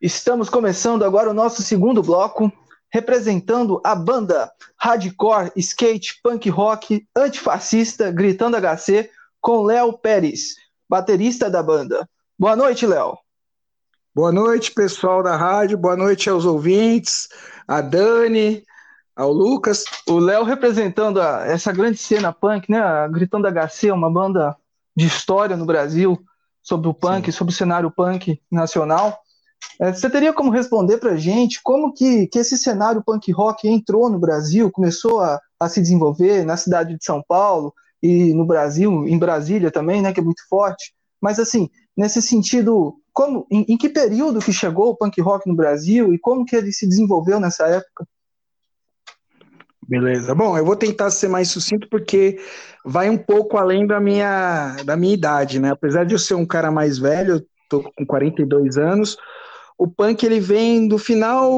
Estamos começando agora o nosso segundo bloco, representando a banda hardcore, skate, punk rock, antifascista, gritando HC, com Léo Pérez, baterista da banda. Boa noite, Léo. Boa noite, pessoal da rádio, boa noite aos ouvintes, a Dani, ao Lucas. O Léo representando a, essa grande cena punk, né? A Gritando HC, uma banda de história no Brasil sobre o punk, Sim. sobre o cenário punk nacional. É, você teria como responder para a gente como que, que esse cenário punk rock entrou no Brasil, começou a, a se desenvolver na cidade de São Paulo e no Brasil, em Brasília também, né, que é muito forte. Mas assim, nesse sentido, como, em, em que período que chegou o punk rock no Brasil e como que ele se desenvolveu nessa época? Beleza. Bom, eu vou tentar ser mais sucinto porque vai um pouco além da minha, da minha idade, né? Apesar de eu ser um cara mais velho, tô com 42 anos, o punk ele vem do final,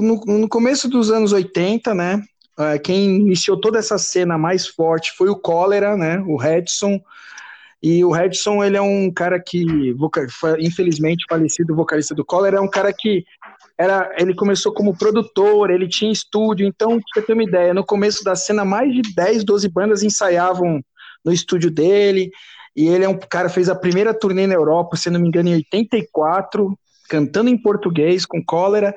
no, no começo dos anos 80, né? Uh, quem iniciou toda essa cena mais forte foi o Cólera, né? O Redson. E o Redson, ele é um cara que, infelizmente, falecido vocalista do Cólera, é um cara que era, ele começou como produtor, ele tinha estúdio, então, pra ter uma ideia, no começo da cena, mais de 10, 12 bandas ensaiavam no estúdio dele, e ele é um cara fez a primeira turnê na Europa, se não me engano, em 84, cantando em português, com cólera.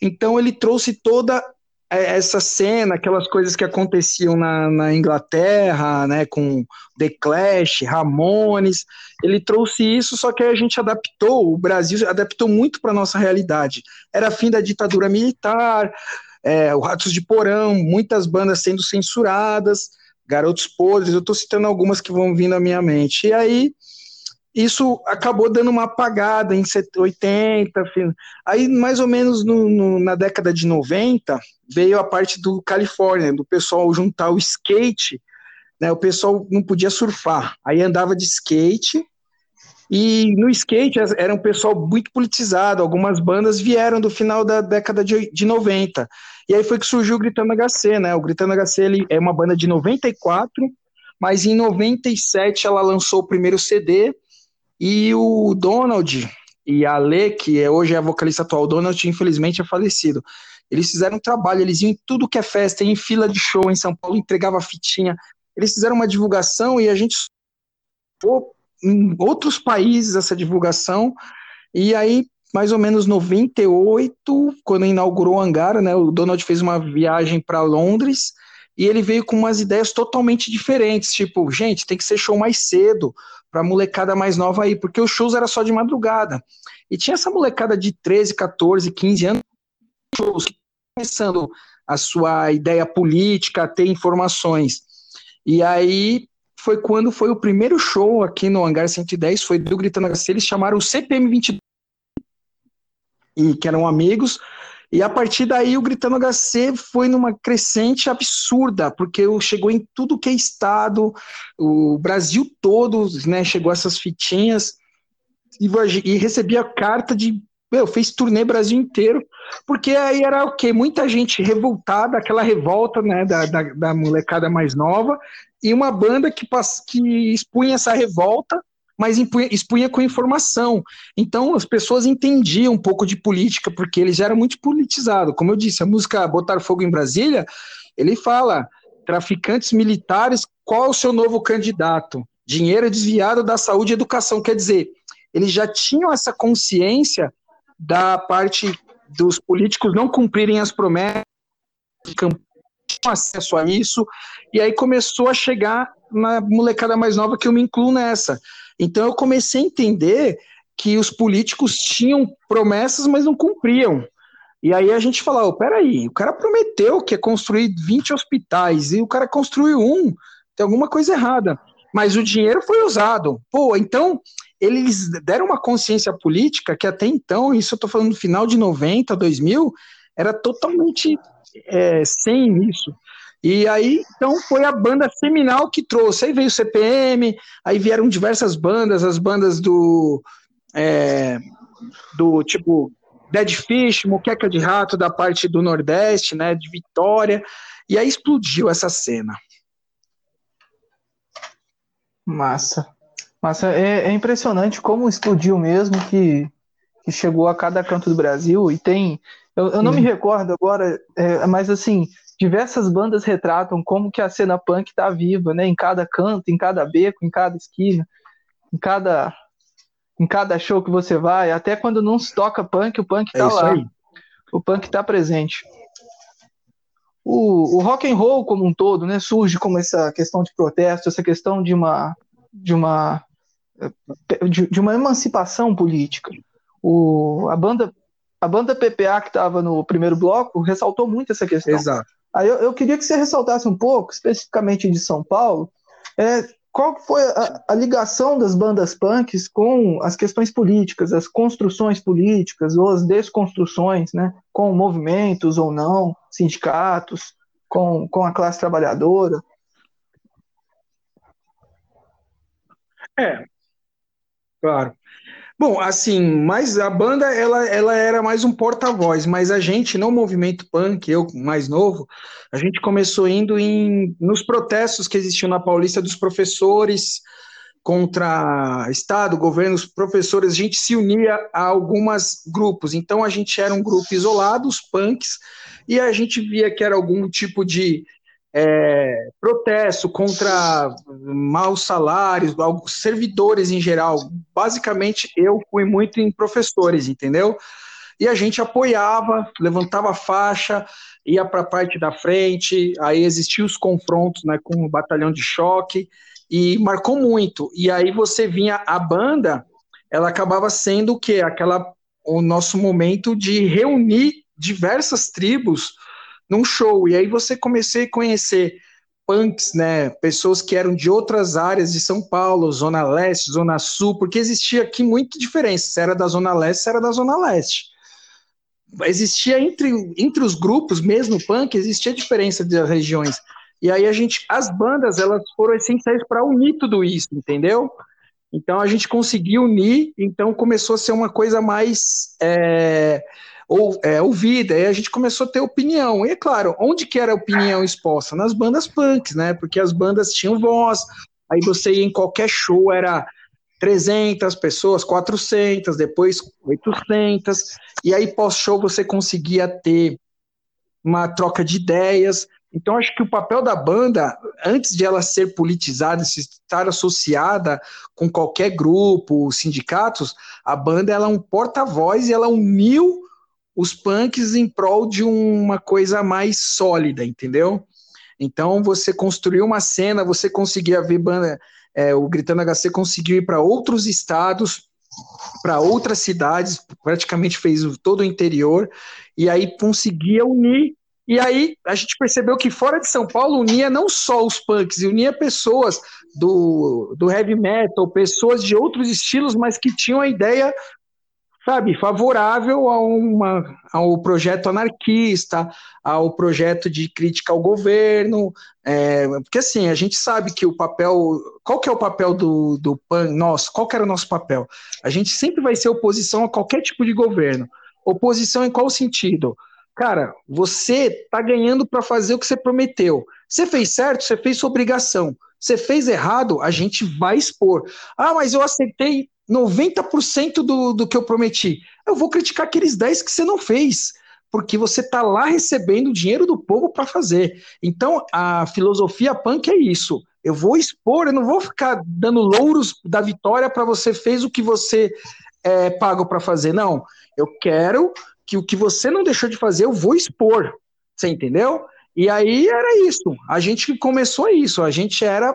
Então ele trouxe toda é, essa cena, aquelas coisas que aconteciam na, na, Inglaterra, né, com The Clash, Ramones, ele trouxe isso, só que a gente adaptou, o Brasil adaptou muito para nossa realidade. Era fim da ditadura militar, é, o Ratos de Porão, muitas bandas sendo censuradas, Garotos Podres, eu estou citando algumas que vão vindo à minha mente. E aí isso acabou dando uma apagada em 80, aí mais ou menos no, no, na década de 90 veio a parte do Califórnia, do pessoal juntar o skate, né, o pessoal não podia surfar, aí andava de skate, e no skate era um pessoal muito politizado, algumas bandas vieram do final da década de, de 90, e aí foi que surgiu o Gritando HC, né, o Gritando HC ele é uma banda de 94, mas em 97 ela lançou o primeiro CD, e o Donald e a Lê, que é, hoje é a vocalista atual, o Donald infelizmente é falecido. Eles fizeram um trabalho, eles iam em tudo que é festa, em fila de show em São Paulo, entregava fitinha. Eles fizeram uma divulgação e a gente em outros países essa divulgação. E aí, mais ou menos 98, quando inaugurou o hangar, né, o Donald fez uma viagem para Londres e ele veio com umas ideias totalmente diferentes, tipo, gente, tem que ser show mais cedo, para molecada mais nova aí, porque os shows era só de madrugada. E tinha essa molecada de 13, 14, 15 anos, shows, começando a sua ideia política, a ter informações. E aí foi quando foi o primeiro show aqui no Hangar 110, foi do Gritando HC, eles chamaram o CPM 22, e que eram amigos, e a partir daí o Gritando HC foi numa crescente absurda, porque chegou em tudo que é estado, o Brasil todo, né, chegou essas fitinhas e, e recebia carta de meu, fez turnê Brasil inteiro, porque aí era o quê? Muita gente revoltada, aquela revolta né, da, da, da molecada mais nova, e uma banda que, que expunha essa revolta mas expunha com informação. Então as pessoas entendiam um pouco de política, porque eles eram muito politizados. Como eu disse, a música Botar Fogo em Brasília, ele fala: traficantes militares, qual é o seu novo candidato? Dinheiro desviado da saúde e educação. Quer dizer, eles já tinham essa consciência da parte dos políticos não cumprirem as promessas, acesso a isso, e aí começou a chegar na molecada mais nova que eu me incluo nessa. Então eu comecei a entender que os políticos tinham promessas, mas não cumpriam. E aí a gente falava, oh, peraí, o cara prometeu que ia construir 20 hospitais e o cara construiu um, tem alguma coisa errada. Mas o dinheiro foi usado. Pô, então eles deram uma consciência política que até então, isso eu estou falando no final de 90, 2000, era totalmente é, sem isso. E aí, então, foi a banda seminal que trouxe. Aí veio o CPM, aí vieram diversas bandas, as bandas do. É, do tipo Dead Fish, Moqueca de Rato da parte do Nordeste, né, de Vitória, e aí explodiu essa cena. Massa. Massa, é, é impressionante como explodiu mesmo, que que chegou a cada canto do Brasil e tem. Eu, eu não me recordo agora, é, mas assim, diversas bandas retratam como que a cena punk está viva, né? Em cada canto, em cada beco, em cada esquina, em cada em cada show que você vai, até quando não se toca punk, o punk está é lá. Aí. O punk está presente. O, o rock and roll como um todo, né, surge como essa questão de protesto, essa questão de uma de uma de, de uma emancipação política. O, a banda a banda PPA que estava no primeiro bloco ressaltou muito essa questão. Exato. Aí eu, eu, queria que você ressaltasse um pouco, especificamente de São Paulo, é, qual foi a, a, ligação das bandas punks com as questões políticas, as construções políticas ou as desconstruções, né, com movimentos ou não, sindicatos, com, com a classe trabalhadora? É, claro. Bom, assim, mas a banda ela, ela era mais um porta-voz, mas a gente no movimento punk, eu mais novo, a gente começou indo em nos protestos que existiam na Paulista dos professores contra Estado, governo, os professores, a gente se unia a alguns grupos. Então a gente era um grupo isolado, os punks, e a gente via que era algum tipo de é, protesto contra maus salários, servidores em geral. Basicamente, eu fui muito em professores, entendeu? E a gente apoiava, levantava faixa, ia para a parte da frente, aí existiam os confrontos né, com o batalhão de choque, e marcou muito. E aí você vinha, a banda, ela acabava sendo o quê? Aquela, o nosso momento de reunir diversas tribos num show. E aí você comecei a conhecer punks, né? Pessoas que eram de outras áreas de São Paulo, Zona Leste, Zona Sul, porque existia aqui muita diferença. Se era da Zona Leste, era da Zona Leste. Existia entre, entre os grupos, mesmo punk, existia diferença das regiões. E aí a gente, as bandas, elas foram essenciais para unir tudo isso, entendeu? Então a gente conseguiu unir, então começou a ser uma coisa mais é, ou, é, ouvida, aí a gente começou a ter opinião. E é claro, onde que era a opinião exposta? Nas bandas punks, né? Porque as bandas tinham voz, aí você ia em qualquer show, era 300 pessoas, 400, depois 800, e aí pós-show você conseguia ter uma troca de ideias. Então, acho que o papel da banda, antes de ela ser politizada, se estar associada com qualquer grupo, sindicatos, a banda ela é um porta-voz e ela uniu os punks em prol de uma coisa mais sólida, entendeu? Então você construiu uma cena, você conseguia ver banda, é, o Gritando HC conseguiu ir para outros estados, para outras cidades, praticamente fez todo o interior, e aí conseguia unir. E aí a gente percebeu que fora de São Paulo unia não só os punks, unia pessoas do, do heavy metal, pessoas de outros estilos, mas que tinham a ideia sabe, favorável a uma, ao projeto anarquista, ao projeto de crítica ao governo, é, porque assim, a gente sabe que o papel, qual que é o papel do, do PAN, nosso, qual que era o nosso papel? A gente sempre vai ser oposição a qualquer tipo de governo. Oposição em qual sentido? Cara, você tá ganhando para fazer o que você prometeu. Você fez certo, você fez sua obrigação. Você fez errado, a gente vai expor. Ah, mas eu aceitei 90% do, do que eu prometi. Eu vou criticar aqueles 10 que você não fez, porque você está lá recebendo o dinheiro do povo para fazer. Então, a filosofia punk é isso. Eu vou expor, eu não vou ficar dando louros da vitória para você fez o que você é pago para fazer. Não, eu quero que o que você não deixou de fazer, eu vou expor. Você entendeu? E aí era isso. A gente começou isso. A gente era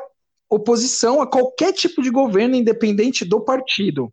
oposição a qualquer tipo de governo, independente do partido.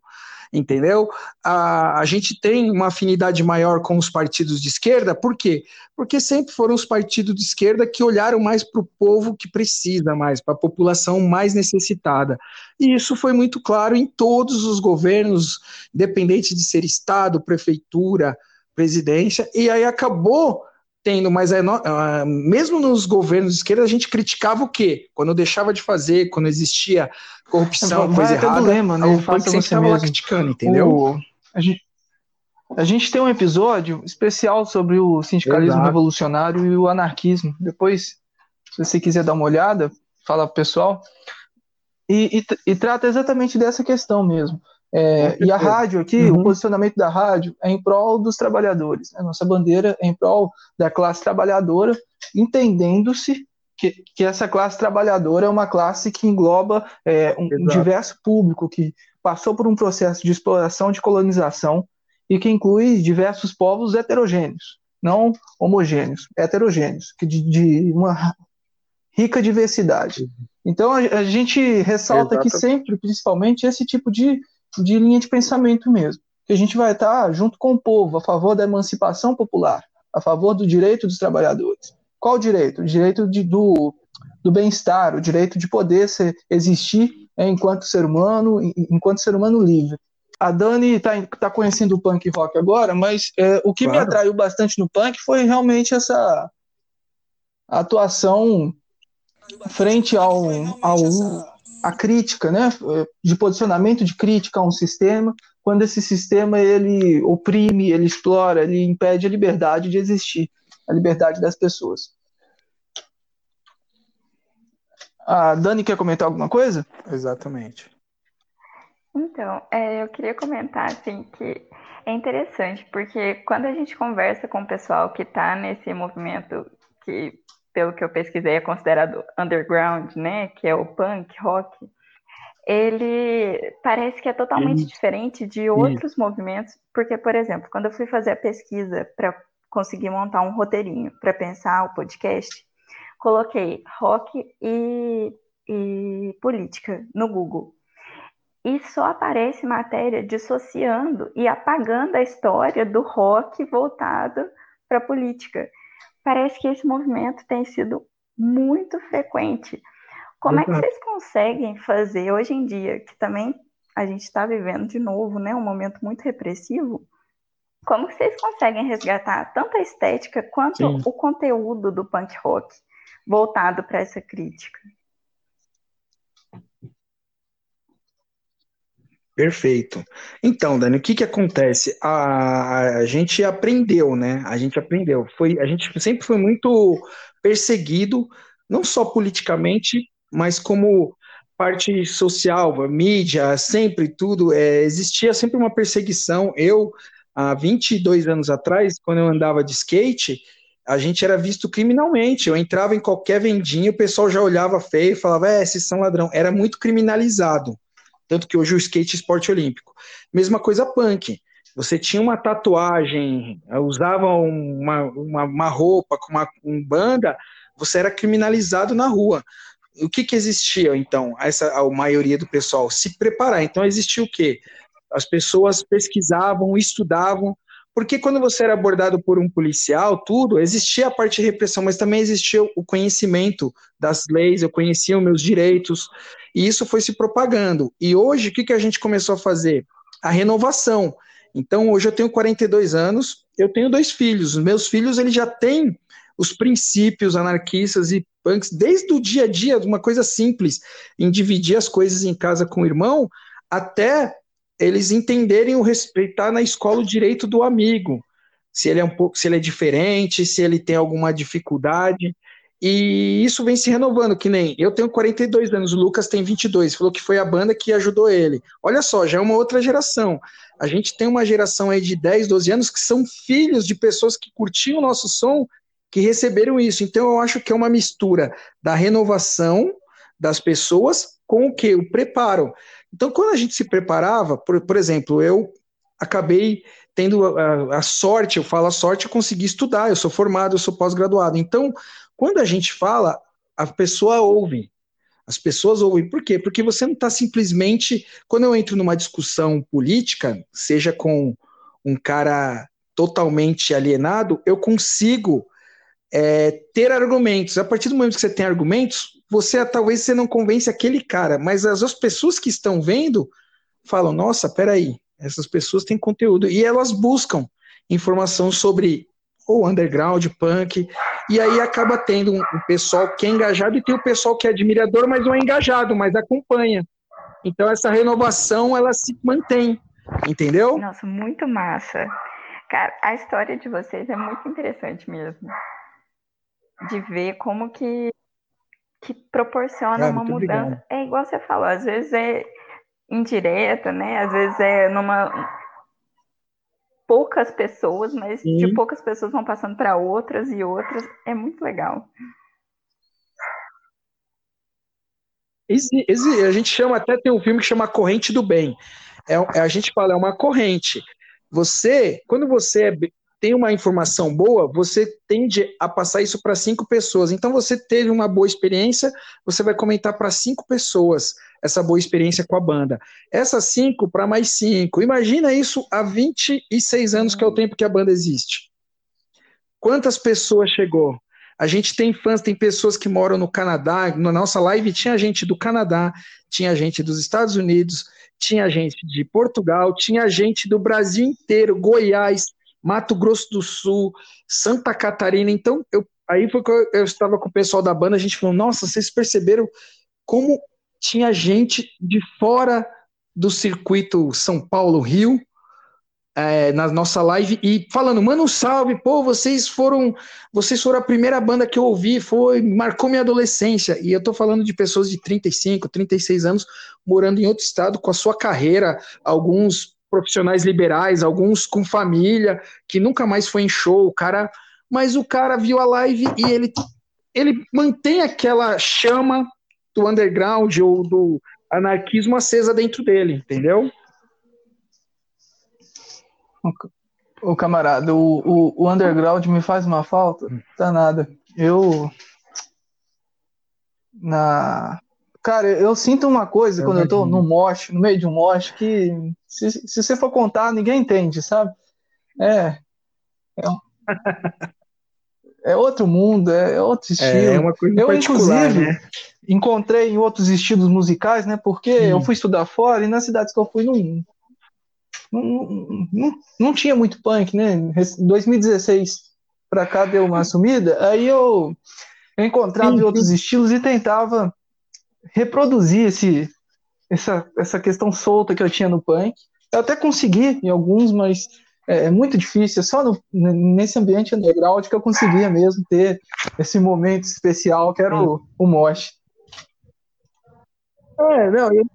Entendeu? A, a gente tem uma afinidade maior com os partidos de esquerda, por quê? Porque sempre foram os partidos de esquerda que olharam mais para o povo que precisa mais, para a população mais necessitada. E isso foi muito claro em todos os governos, independente de ser Estado, prefeitura, presidência, e aí acabou tendo, mas é no, uh, mesmo nos governos de esquerda a gente criticava o quê? Quando deixava de fazer, quando existia corrupção, Vai coisa errada, lema, né? o punk sempre estava lá criticando, entendeu? O, a, gente, a gente tem um episódio especial sobre o sindicalismo Exato. revolucionário e o anarquismo. Depois, se você quiser dar uma olhada, fala pro pessoal. E, e, e trata exatamente dessa questão mesmo. É, e a rádio aqui, uhum. o posicionamento da rádio é em prol dos trabalhadores. Né? Nossa bandeira é em prol da classe trabalhadora, entendendo-se que, que, essa classe trabalhadora é uma classe que engloba é, um, um, diverso público que passou por um processo de exploração, de colonização e que inclui diversos povos heterogêneos, não homogêneos, heterogêneos, que de, de uma rica diversidade. Então a, a gente ressalta aqui sempre, principalmente, esse tipo de de linha de pensamento mesmo. Que a gente vai estar junto com o povo, a favor da emancipação popular, a favor do direito dos trabalhadores. Qual o direito? O direito de, do, do bem-estar, o direito de poder ser, existir é, enquanto ser humano, enquanto ser humano livre. A Dani está tá conhecendo o punk rock agora, mas é, o que claro. me atraiu bastante no punk foi realmente essa atuação frente ao, ao, a crítica, né, de posicionamento de crítica a um sistema, quando esse sistema ele oprime, ele explora, ele impede a liberdade de existir, a liberdade das pessoas. A Dani quer comentar alguma coisa? Exatamente. Então, é, eu queria comentar assim que é interessante porque quando a gente conversa com o pessoal que está nesse movimento que pelo que eu pesquisei, é considerado underground, né? Que é o punk rock. Ele parece que é totalmente diferente de outros movimentos, porque, por exemplo, quando eu fui fazer a pesquisa para conseguir montar um roteirinho para pensar o podcast, coloquei rock e, e política no Google. E só aparece matéria dissociando e apagando a história do rock voltado para a política parece que esse movimento tem sido muito frequente. Como é que vocês conseguem fazer hoje em dia, que também a gente está vivendo de novo, né, um momento muito repressivo? Como que vocês conseguem resgatar tanto a estética quanto Sim. o conteúdo do punk rock voltado para essa crítica? Perfeito. Então, Dani, o que que acontece? A, a gente aprendeu, né? A gente aprendeu. Foi, a gente sempre foi muito perseguido, não só politicamente, mas como parte social, mídia, sempre tudo. É, existia sempre uma perseguição. Eu, há 22 anos atrás, quando eu andava de skate, a gente era visto criminalmente. Eu entrava em qualquer vendinha, o pessoal já olhava feio e falava, é, esses são ladrão. Era muito criminalizado. Tanto que hoje o skate é esporte olímpico. Mesma coisa punk. Você tinha uma tatuagem, usava uma, uma, uma roupa com uma um banda, você era criminalizado na rua. O que, que existia, então, essa, a maioria do pessoal? Se preparar. Então, existia o quê? As pessoas pesquisavam, estudavam, porque quando você era abordado por um policial, tudo, existia a parte de repressão, mas também existia o conhecimento das leis, eu conhecia os meus direitos, e isso foi se propagando. E hoje, o que, que a gente começou a fazer? A renovação. Então, hoje eu tenho 42 anos, eu tenho dois filhos. Os meus filhos, eles já têm os princípios anarquistas e punks desde o dia a dia, uma coisa simples, em dividir as coisas em casa com o irmão, até eles entenderem o respeitar na escola o direito do amigo, se ele é um pouco, se ele é diferente, se ele tem alguma dificuldade. E isso vem se renovando, que nem eu tenho 42 anos, o Lucas tem 22, falou que foi a banda que ajudou ele. Olha só, já é uma outra geração. A gente tem uma geração aí de 10, 12 anos que são filhos de pessoas que curtiam o nosso som, que receberam isso. Então eu acho que é uma mistura da renovação das pessoas com o que? O preparo. Então, quando a gente se preparava, por, por exemplo, eu acabei tendo a, a, sorte, eu falo a sorte, eu consegui estudar, eu sou formado, eu sou pós-graduado. Então, quando a gente fala, a pessoa ouve. As pessoas ouvem. Por quê? Porque você não está simplesmente. Quando eu entro numa discussão política, seja com um cara totalmente alienado, eu consigo é, ter argumentos. A partir do momento que você tem argumentos, você talvez você não convence aquele cara, mas as, as pessoas que estão vendo falam: nossa, peraí, essas pessoas têm conteúdo e elas buscam informação sobre o underground, punk, e aí acaba tendo um, um, pessoal que é engajado e tem o pessoal que é admirador, mas não é engajado, mas acompanha. Então essa renovação ela se mantém, entendeu? Nossa, muito massa. Cara, a história de vocês é muito interessante mesmo. De ver como que que proporciona ah, uma mudança. Obrigado. É igual você falou, às vezes é indireta, né? Às vezes é numa poucas pessoas, mas Sim. de poucas pessoas vão passando para outras e outras. É muito legal. a gente chama até tem um filme que chama Corrente do Bem. É, é, a gente fala é uma corrente. Você, quando você é, tem uma informação boa, você tende a passar isso para cinco pessoas. Então você teve uma boa experiência, você vai comentar para cinco pessoas essa boa experiência com a banda. Essas cinco para mais cinco. Imagina isso há 26 anos, que é o tempo que a banda existe. Quantas pessoas chegou? A gente tem fãs, tem pessoas que moram no Canadá. Na nossa live tinha gente do Canadá, tinha gente dos Estados Unidos, tinha gente de Portugal, tinha gente do Brasil inteiro, Goiás, Mato Grosso do Sul, Santa Catarina. Então, eu, aí foi que eu, eu estava com o pessoal da banda, a gente falou: nossa, vocês perceberam como tinha gente de fora do circuito São Paulo-Rio é, na nossa live e falando, mano, salve, pô, vocês foram, vocês foram a primeira banda que eu ouvi, foi, marcou minha adolescência. E eu tô falando de pessoas de 35, 36 anos morando em outro estado com a sua carreira, alguns profissionais liberais, alguns com família, que nunca mais foi em show, o cara, mas o cara viu a live e ele ele mantém aquela chama do underground ou do anarquismo acesa dentro dele, entendeu? O camarada, o, o, o, underground me faz uma falta? Tá nada. Eu. Na. Cara, eu sinto uma coisa eu quando imagino. eu tô no mosh, no meio de um mosh, que se, se você for contar, ninguém entende, sabe? É. É, é outro mundo, é, é outro é, estilo. É uma coisa eu, inclusive, né? encontrei em outros estilos musicais, né? Porque hum. eu fui estudar fora e nas cidades que eu fui não, não, não, não tinha muito punk, né? 2016 para cá deu uma sumida, aí eu, eu encontrava sim, sim. outros estilos e tentava reproduzir esse, essa, essa questão solta que eu tinha no punk. Eu até consegui em alguns, mas é, é muito difícil. É só no, nesse ambiente underground que eu conseguia mesmo ter esse momento especial que era o, o mosh. É, não, eu...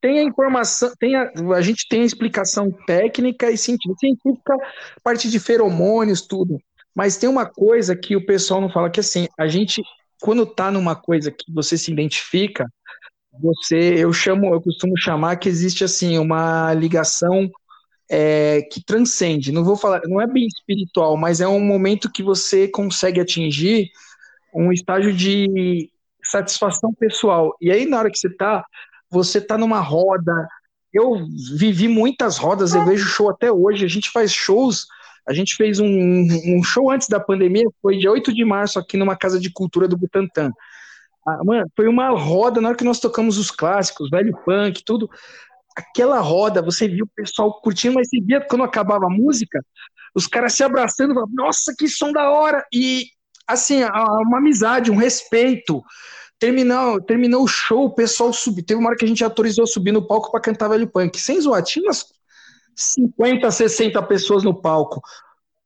tem a informação, tem a, a gente tem a explicação técnica e científica, científica, parte de feromônios, tudo. Mas tem uma coisa que o pessoal não fala, que assim, a gente, quando tá numa coisa que você se identifica, você, eu chamo, eu costumo chamar que existe assim uma ligação é, que transcende. Não vou falar, não é bem espiritual, mas é um momento que você consegue atingir um estágio de satisfação pessoal. E aí, na hora que você tá, você tá numa roda. Eu vivi muitas rodas, eu vejo show até hoje. A gente faz shows. A gente fez um, um show antes da pandemia, foi dia 8 de março, aqui numa casa de cultura do Butantã. Ah, mano, foi uma roda na hora que nós tocamos os clássicos, velho punk, tudo. Aquela roda, você viu o pessoal curtindo, mas você via quando acabava a música, os caras se abraçando, nossa, que som da hora! E assim, uma amizade, um respeito. Terminou, terminou o show, o pessoal subiu. Teve uma hora que a gente autorizou subir no palco para cantar velho punk. Sem zoar, tinha umas 50, 60 pessoas no palco.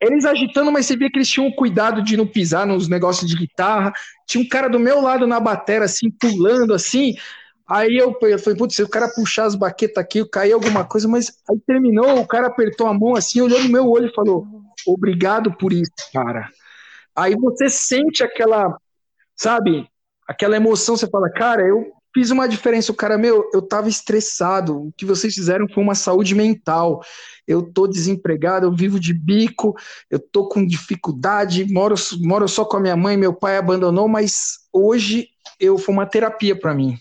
Eles agitando, mas você via que eles tinham cuidado de não pisar nos negócios de guitarra. Tinha um cara do meu lado na bateria, assim, pulando, assim. Aí eu, eu falei, putz, se o cara puxar as baquetas aqui, caiu alguma coisa, mas aí terminou, o cara apertou a mão assim, olhou no meu olho e falou: Obrigado por isso, cara. Aí você sente aquela, sabe, aquela emoção, você fala, cara, eu fiz uma diferença. O cara, meu, eu tava estressado. O que vocês fizeram foi uma saúde mental. Eu tô desempregado, eu vivo de bico, eu tô com dificuldade, moro, moro só com a minha mãe, meu pai abandonou, mas hoje eu foi uma terapia para mim.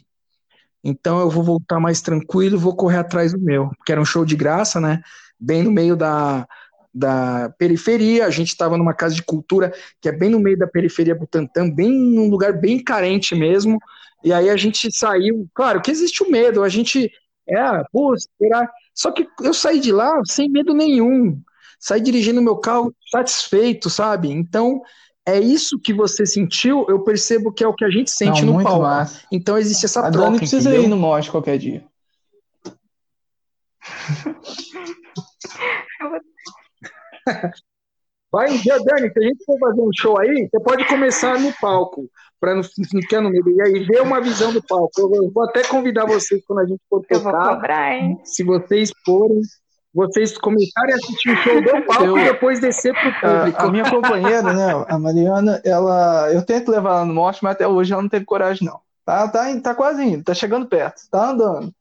Então eu vou voltar mais tranquilo, vou correr atrás do meu, que era um show de graça, né? Bem no meio da, da periferia, a gente estava numa casa de cultura que é bem no meio da periferia Butantã, bem num lugar bem carente mesmo, e aí a gente saiu, claro que existe o medo, a gente, é, pô, será? Só que eu saí de lá sem medo nenhum, saí dirigindo meu carro satisfeito, sabe? Então, é isso que você sentiu, eu percebo que é o que a gente sente Não, no palco. Massa. Então existe essa a troca. Dani precisa entendeu? ir no Mosh qualquer dia. Vai um dia, Dani, se a gente for fazer um show aí, você pode começar no palco, para não ficar no meio. E aí ver uma visão do palco. Eu vou até convidar vocês quando a gente for tocar. Eu vou cobrar, hein? Se vocês forem, vocês começarem a assistir o show do palco eu, e depois descer pro público. A, a, minha companheira, né, a Mariana, ela, eu tento levar ela no morte, mas até hoje ela não teve coragem, não. Tá, tá, tá quase indo, tá chegando perto, tá andando.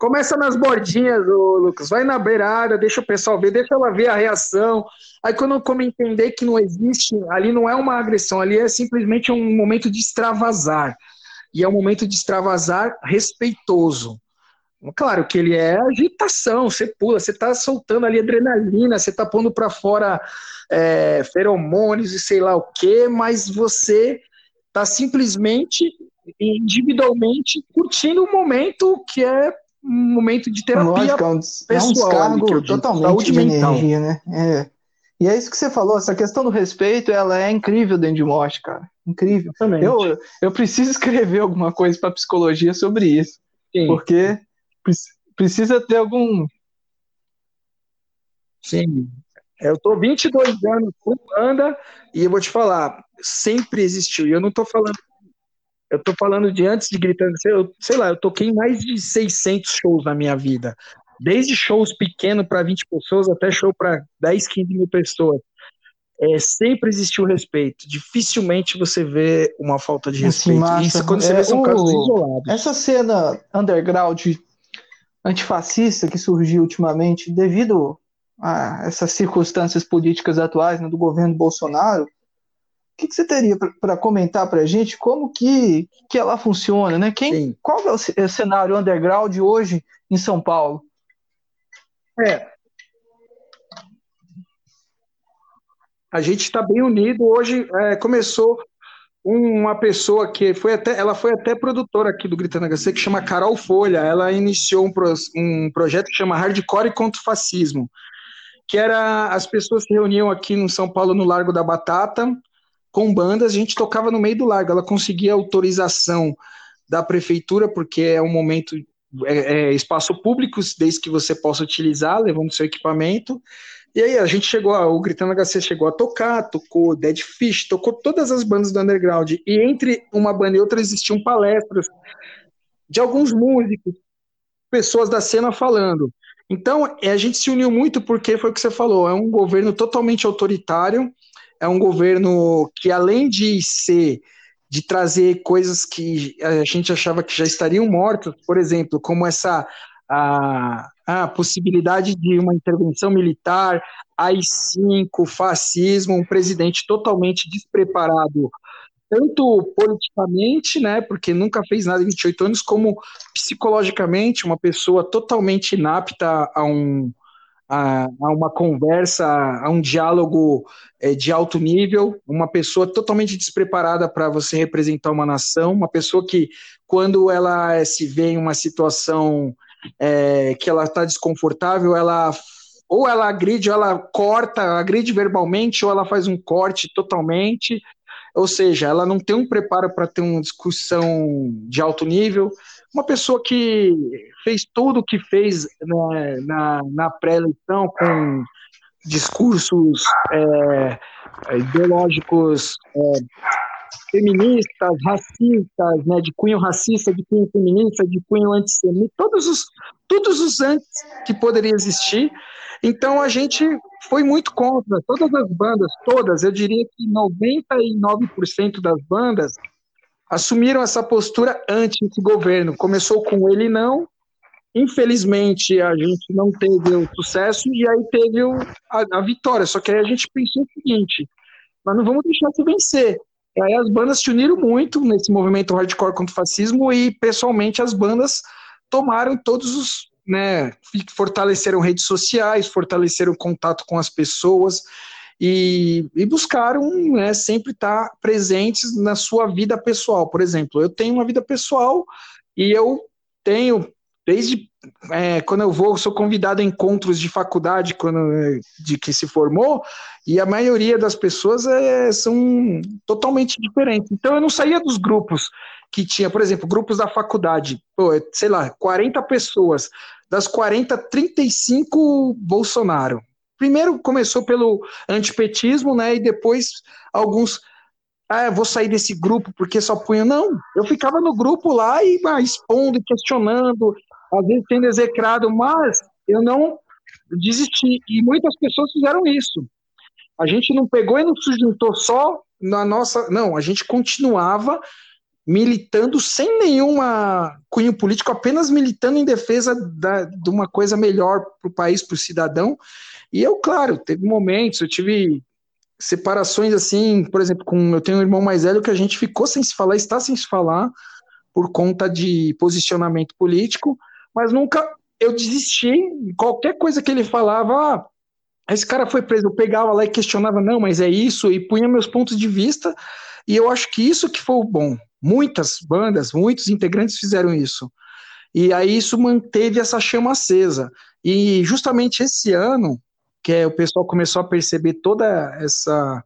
Começa nas bordinhas, ô, Lucas. Vai na beirada, deixa o pessoal ver, deixa ela ver a reação. Aí quando eu como entender que não existe, ali não é uma agressão, ali é simplesmente um momento de extravasar. E é um momento de extravasar respeitoso. Claro que ele é agitação, você pula, você está soltando ali adrenalina, você está pondo para fora é, feromônios e sei lá o que, mas você está simplesmente individualmente curtindo um momento que é um momento de terapia Lógico, é um, pessoal. É um descargo totalmente de mental. energia, né? É. E é isso que você falou, essa questão do respeito, ela é incrível dentro de morte, cara. Incrível. Eu, eu preciso escrever alguma coisa para psicologia sobre isso. Sim. Porque precisa ter algum. Sim. Eu tô 22 anos com banda e eu vou te falar, sempre existiu. E eu não tô falando eu tô falando de antes de gritando, eu, sei lá, eu toquei em mais de 600 shows na minha vida. Desde shows pequenos para 20 pessoas até show para 10, 15 mil pessoas. É, sempre existiu respeito. Dificilmente você vê uma falta de respeito. Isso quando você é, vê são o, casos isolados. Essa cena underground antifascista que surgiu ultimamente devido a essas circunstâncias políticas atuais né, do governo Bolsonaro, que, que você teria para comentar para a gente como que, que ela funciona, né? Quem, qual é o é cenário underground hoje em São Paulo? É. A gente está bem unido. Hoje é, começou uma pessoa que foi até, ela foi até produtora aqui do Gritando HC, que chama Carol Folha. Ela iniciou um, pro, um projeto que chama Hardcore contra o Fascismo, que era as pessoas se reuniam aqui no São Paulo no Largo da Batata com bandas, a gente tocava no meio do largo. Ela conseguia autorização da prefeitura, porque é um momento, é, é espaço público, desde que você possa utilizar, levando seu equipamento. E aí a gente chegou, o Gritando HC chegou a tocar, tocou Dead Fish, tocou todas as bandas do underground. E entre uma banda e outra existiam palestras de alguns músicos, pessoas da cena falando. Então, é, a gente se uniu muito porque foi o que você falou, é um governo totalmente autoritário, é um governo que, além de ser de trazer coisas que a gente achava que já estariam mortas, por exemplo, como essa a, a possibilidade de uma intervenção militar, AI-5, fascismo, um presidente totalmente despreparado, tanto politicamente, né, porque nunca fez nada em 28 anos, como psicologicamente, uma pessoa totalmente inapta a um, a, uma conversa, a um diálogo é, de alto nível, uma pessoa totalmente despreparada para você representar uma nação, uma pessoa que, quando ela se vê em uma situação é, que ela está desconfortável, ela ou ela agride, ou ela corta, agride verbalmente, ou ela faz um corte totalmente, ou seja, ela não tem um preparo para ter uma discussão de alto nível, uma pessoa que fez tudo o que fez né, na, na pré-eleição com discursos é, ideológicos é, feministas, racistas, né, de cunho racista, de cunho feminista, de cunho antissemita, todos os, todos os antes que poderia existir. Então a gente foi muito contra todas as bandas, todas, eu diria que 99% das bandas assumiram essa postura anti esse governo. Começou com ele não, infelizmente a gente não teve o sucesso e aí teve o, a, a, vitória. Só que aí a gente pensou o seguinte: nós não vamos deixar se vencer. E aí as bandas se uniram muito nesse movimento hardcore contra o fascismo e pessoalmente as bandas tomaram todos os, né, fortaleceram redes sociais, fortaleceram contato com as pessoas e, e buscaram né, sempre estar presentes na sua vida pessoal. Por exemplo, eu tenho uma vida pessoal e eu tenho, desde é, quando eu vou, sou convidado a encontros de faculdade quando, de que se formou, e a maioria das pessoas é, são totalmente diferentes. Então eu não saía dos grupos. que tinha, por exemplo, grupos da faculdade, pô, sei lá, 40 pessoas, das 40, 35 Bolsonaro. Primeiro começou pelo antipetismo, né, e depois alguns ah, vou sair desse grupo porque só punha. Não, eu ficava no grupo lá e ah, expondo, questionando, às vezes sendo execrado, mas eu não desisti. E muitas pessoas fizeram isso. A gente não pegou e não se juntou só na nossa. Não, a gente continuava militando sem nenhuma cunho político, apenas militando em defesa da, de uma coisa melhor para o país, para o cidadão. E eu, claro, teve momentos, eu tive separações assim, por exemplo, com eu tenho um irmão mais velho que a gente ficou sem se falar, está sem se falar por conta de posicionamento político, mas nunca eu desisti, qualquer coisa que ele falava, ah, esse cara foi preso, eu pegava lá e questionava, não, mas é isso, e punha meus pontos de vista, e eu acho que isso que foi o bom. Muitas bandas, muitos integrantes fizeram isso. E aí isso manteve essa chama acesa. E justamente esse ano, que é, o pessoal começou a perceber toda essa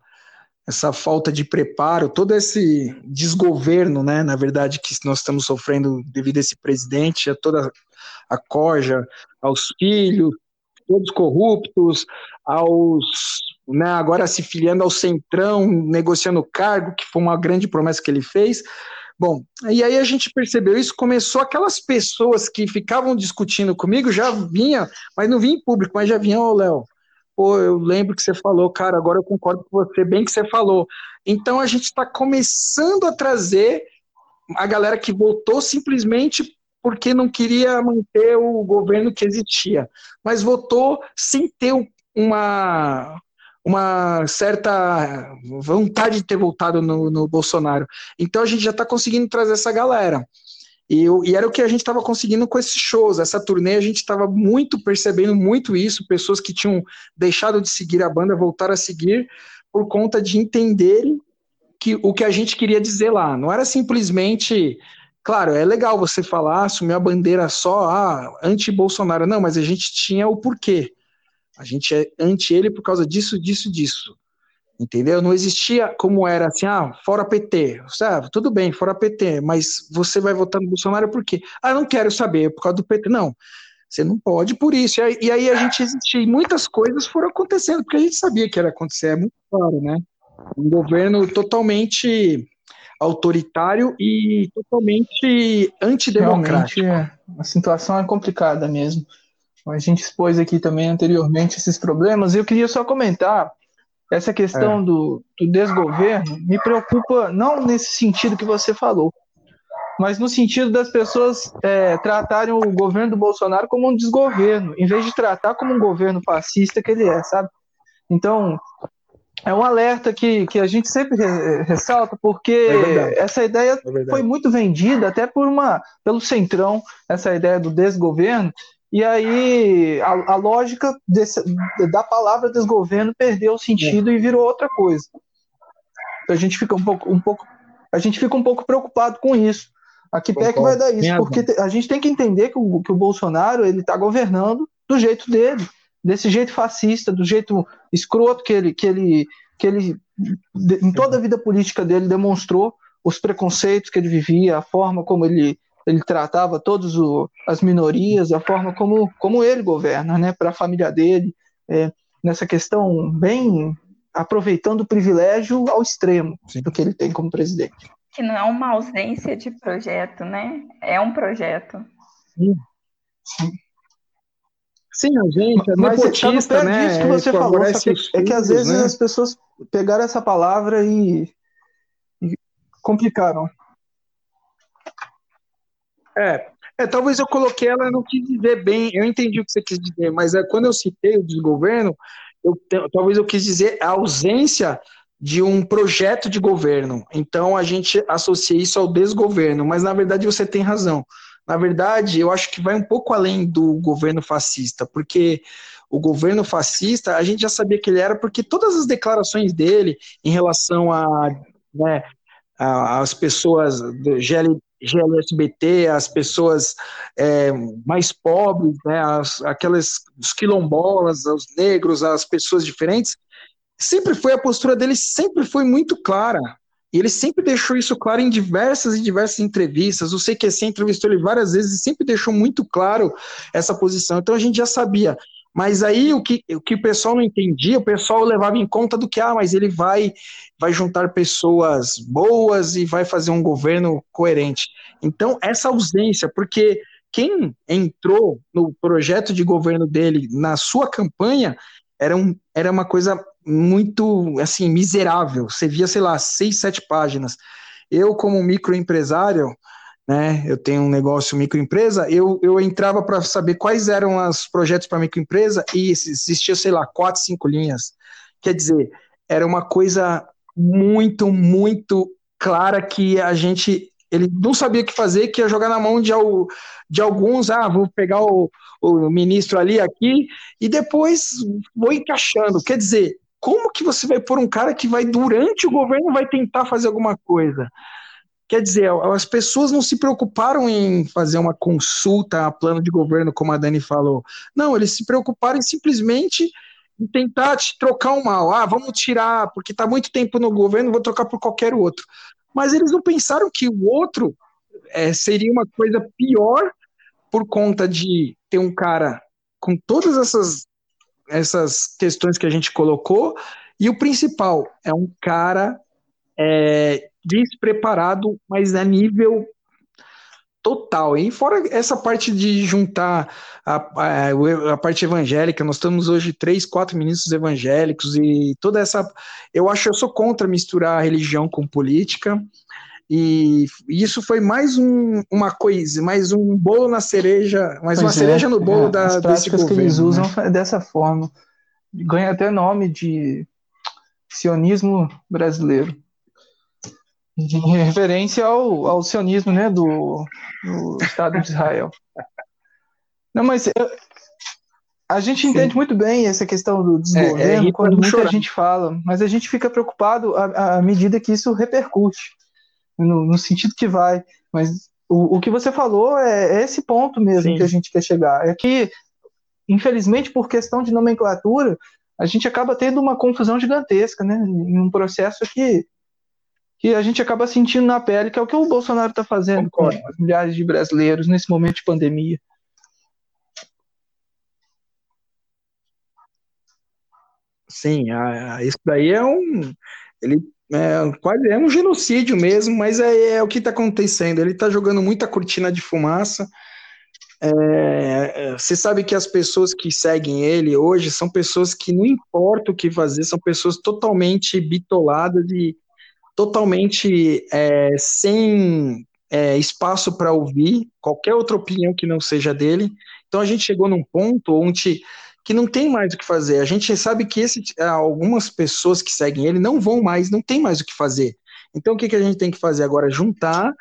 essa falta de preparo, todo esse desgoverno, né, na verdade, que nós estamos sofrendo devido a esse presidente, a toda a corja, aos filhos, todos corruptos, aos, né, agora se filiando ao Centrão, negociando cargo, que foi uma grande promessa que ele fez. Bom, e aí a gente percebeu isso, começou aquelas pessoas que ficavam discutindo comigo, já vinha, mas não vinha em público, mas já vinha, ô oh, Léo, pô, eu lembro que você falou, cara, agora eu concordo com você, bem que você falou. Então a gente está começando a trazer a galera que votou simplesmente porque não queria manter o governo que existia, mas votou sem ter uma, uma certa vontade de ter votado no, no Bolsonaro. Então a gente já está conseguindo trazer essa galera. E, e, era o que a gente estava conseguindo com esses shows. Essa turnê a gente estava muito percebendo muito isso, pessoas que tinham deixado de seguir a banda voltaram a seguir por conta de entenderem que o que a gente queria dizer lá. Não era simplesmente, claro, é legal você falar, assumir a bandeira só, ah, anti-Bolsonaro. Não, mas a gente tinha o porquê. A gente é anti ele por causa disso, disso, disso. Entendeu? Não existia como era assim, ah, fora PT. Sabe? Tudo bem, fora PT, mas você vai votar no Bolsonaro por quê? Ah, não quero saber, por causa do PT. Não, você não pode por isso. E aí a gente existia, e muitas coisas foram acontecendo, porque a gente sabia que era acontecer, é muito claro, né? Um governo totalmente autoritário e totalmente antidemocrático. Realmente, é, a situação é complicada mesmo. A gente expôs aqui também anteriormente esses problemas, e eu queria só comentar essa questão é. do, do desgoverno me preocupa não nesse sentido que você falou, mas no sentido das pessoas é, tratarem o governo do Bolsonaro como um desgoverno, em vez de tratar como um governo fascista que ele é, sabe? Então, é um alerta que, que a gente sempre ressalta, porque é essa ideia é foi muito vendida até por uma, pelo Centrão, essa ideia do desgoverno, e aí a, a lógica desse, da palavra desgoverno perdeu o sentido é. e virou outra coisa. A gente fica um pouco, um pouco, a gente fica um pouco preocupado com isso. A que pé que vai dar isso? Porque a gente tem que entender que o, que o Bolsonaro ele está governando do jeito dele, desse jeito fascista, do jeito escroto que ele, que ele, que ele em toda a vida política dele demonstrou os preconceitos que ele vivia, a forma como ele ele tratava todas as minorias, a forma como, como ele governa, né, para a família dele, é, nessa questão bem aproveitando o privilégio ao extremo Sim. do que ele tem como presidente. Que não é uma ausência de projeto, né? É um projeto. Sim. Sim. Sim, a gente é nepotista, tá né? Disso que você falou, que, é que às vezes né? as pessoas pegaram essa palavra e, e complicaram. É, é, talvez eu coloquei ela, não quis dizer bem, eu entendi o que você quis dizer, mas é, quando eu citei o desgoverno, eu, talvez eu quis dizer a ausência de um projeto de governo. Então a gente associa isso ao desgoverno, mas na verdade você tem razão. Na verdade, eu acho que vai um pouco além do governo fascista, porque o governo fascista, a gente já sabia que ele era, porque todas as declarações dele em relação a, né, as pessoas do GL, GLSBT, as pessoas é, mais pobres, né, as, aquelas, os quilombolas, os negros, as pessoas diferentes, sempre foi a postura dele, sempre foi muito clara. E ele sempre deixou isso claro em diversas e diversas entrevistas. O CQC entrevistou ele várias vezes e sempre deixou muito claro essa posição. Então a gente já sabia. Mas aí o que, o que o pessoal não entendia, o pessoal levava em conta do que, ah, mas ele vai, vai juntar pessoas boas e vai fazer um governo coerente. Então, essa ausência, porque quem entrou no projeto de governo dele na sua campanha era, um, era uma coisa muito assim miserável. Você via, sei lá, seis, sete páginas. Eu, como microempresário, né, eu tenho um negócio microempresa, eu, eu entrava para saber quais eram os projetos para microempresa e existia, sei lá, quatro, cinco linhas. Quer dizer, era uma coisa muito, muito clara que a gente ele não sabia o que fazer, que ia jogar na mão de, de alguns, ah, vou pegar o, o ministro ali, aqui, e depois vou encaixando. Quer dizer, como que você vai pôr um cara que vai, durante o governo, vai tentar fazer alguma coisa? Quer dizer, as pessoas não se preocuparam em fazer uma consulta a plano de governo, como a Dani falou. Não, eles se preocuparam em simplesmente em tentar te trocar um mal. Ah, vamos tirar, porque está muito tempo no governo, vou trocar por qualquer outro mas eles não pensaram que o outro é, seria uma coisa pior por conta de ter um cara com todas essas, essas questões que a gente colocou, e o principal é um cara é, despreparado, mas a nível total. E fora essa parte de juntar a, a, a, parte evangélica, nós estamos hoje três, quatro ministros evangélicos e toda essa. Eu acho eu sou contra misturar religião com política. E isso foi mais um, uma coisa, mais um bolo na cereja, mais pois uma é, cereja no bolo é, da, as práticas desse governo, que eles né? usam né? dessa forma. Ganha até nome de sionismo brasileiro em referência ao, ao sionismo né, do, do Estado de Israel. Não, mas eu, a gente Sim. entende muito bem essa questão do desgoverno é, é quando muita chorar. gente fala, mas a gente fica preocupado à, à medida que isso repercute, no, no, sentido que vai. Mas o, o que você falou é, é esse ponto mesmo Sim. que a gente quer chegar. É que, infelizmente, por questão de nomenclatura, a gente acaba tendo uma confusão gigantesca, né? Em um processo que que a gente acaba sentindo na pele, que é o que o Bolsonaro está fazendo Concordo. com milhares de brasileiros nesse momento de pandemia. Sim, a, a, isso daí é um. Ele é, quase é um genocídio mesmo, mas é, é o que está acontecendo. Ele está jogando muita cortina de fumaça. É, é, você sabe que as pessoas que seguem ele hoje são pessoas que não importa o que fazer, são pessoas totalmente bitoladas e totalmente é, sem é, espaço para ouvir qualquer outra opinião que não seja dele. Então a gente chegou num ponto onde que não tem mais o que fazer. A gente sabe que esse, algumas pessoas que seguem ele não vão mais, não tem mais o que fazer. Então o que, que a gente tem que fazer agora? Juntar,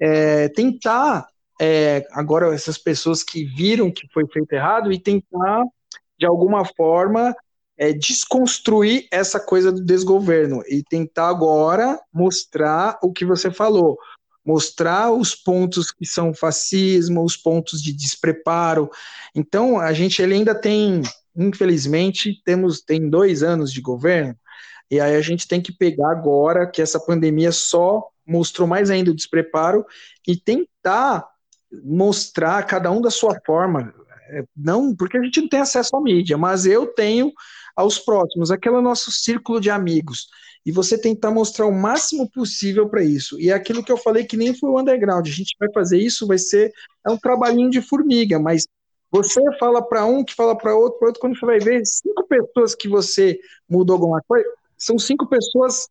é, tentar é, agora essas pessoas que viram que foi feito errado e tentar de alguma forma é desconstruir essa coisa do desgoverno e tentar agora mostrar o que você falou, mostrar os pontos que são fascismo, os pontos de despreparo. Então a gente ele ainda tem, infelizmente, temos tem dois anos de governo e aí a gente tem que pegar agora que essa pandemia só mostrou mais ainda o despreparo e tentar mostrar cada um da sua forma, é, não porque a gente não tem acesso à mídia, mas eu tenho aos próximos, aquele nosso círculo de amigos. E você tentar mostrar o máximo possível para isso. E é aquilo que eu falei que nem foi o underground. A gente vai fazer isso, vai ser é um trabalhinho de formiga, mas você fala para um, que fala para outro, para outro, quando você vai ver cinco pessoas que você mudou alguma coisa, são cinco pessoas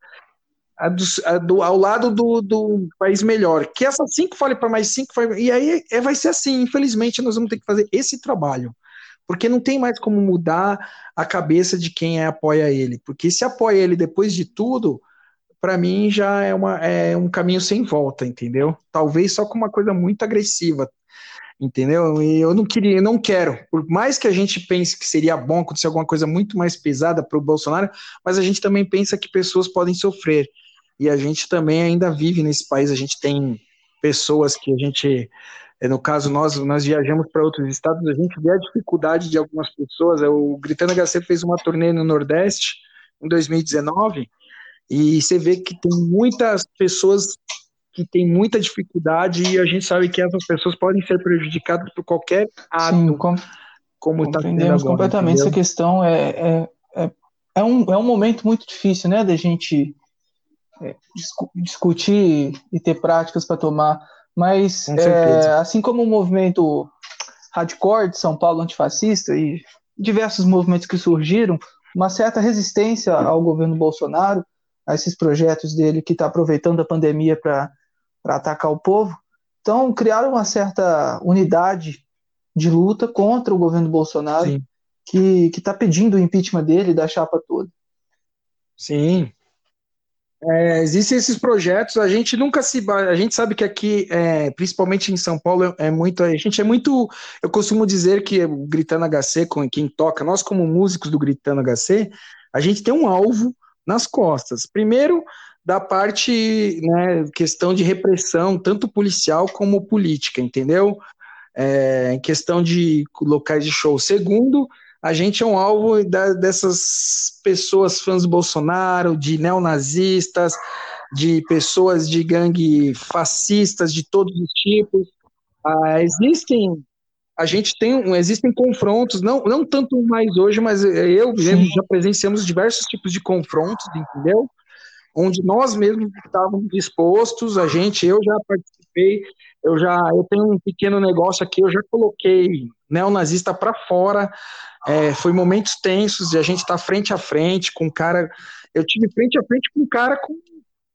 a do, a do, ao lado do, do, país melhor. Que essas cinco fale para mais cinco, e aí é, vai ser assim. Infelizmente, nós vamos ter que fazer esse trabalho porque não tem mais como mudar a cabeça de quem apoia ele, porque se apoia ele depois de tudo, para mim já é, uma, é um caminho sem volta, entendeu? Talvez só com uma coisa muito agressiva, entendeu? E eu não queria, não quero, por mais que a gente pense que seria bom acontecer alguma coisa muito mais pesada para o Bolsonaro, mas a gente também pensa que pessoas podem sofrer, e a gente também ainda vive nesse país, a gente tem pessoas que a gente é, no caso, nós, nós viajamos para outros estados, a gente vê a dificuldade de algumas pessoas. É, o Gritando HC fez uma turnê no Nordeste em 2019 E você vê que tem muitas pessoas que têm muita dificuldade e a gente sabe que essas pessoas podem ser prejudicadas por qualquer ato, Sim, com, como está sendo agora. completamente entendeu? essa questão. É, é, é, é, um, é um momento muito difícil, né, da gente é, discu discutir e ter práticas para tomar. Mas, é, assim como o movimento hardcore de São Paulo antifascista e diversos movimentos que surgiram, uma certa resistência ao governo Bolsonaro, a esses projetos dele que está aproveitando a pandemia para atacar o povo. Então, criaram uma certa unidade de luta contra o governo Bolsonaro, Sim. que está pedindo o impeachment dele da chapa toda. Sim, é, existem esses projetos, a gente nunca se. A gente sabe que aqui, é, principalmente em São Paulo, é muito. A gente é muito. Eu costumo dizer que o Gritando HC, com quem toca, nós, como músicos do Gritando HC, a gente tem um alvo nas costas. Primeiro, da parte, né, questão de repressão, tanto policial como política, entendeu? É, em questão de locais de show. Segundo, a gente é um alvo da, dessas pessoas fãs do Bolsonaro, de neonazistas, de pessoas de gangue fascistas de todos os tipos. Ah, existem a gente tem existem confrontos, não, não tanto mais hoje, mas eu já presenciamos diversos tipos de confrontos, entendeu? Onde nós mesmos estávamos dispostos, a gente, eu já participei, eu já eu tenho um pequeno negócio aqui, eu já coloquei neonazista para fora, é, foi momentos tensos e a gente tá frente a frente com um cara. Eu tive frente a frente com um cara com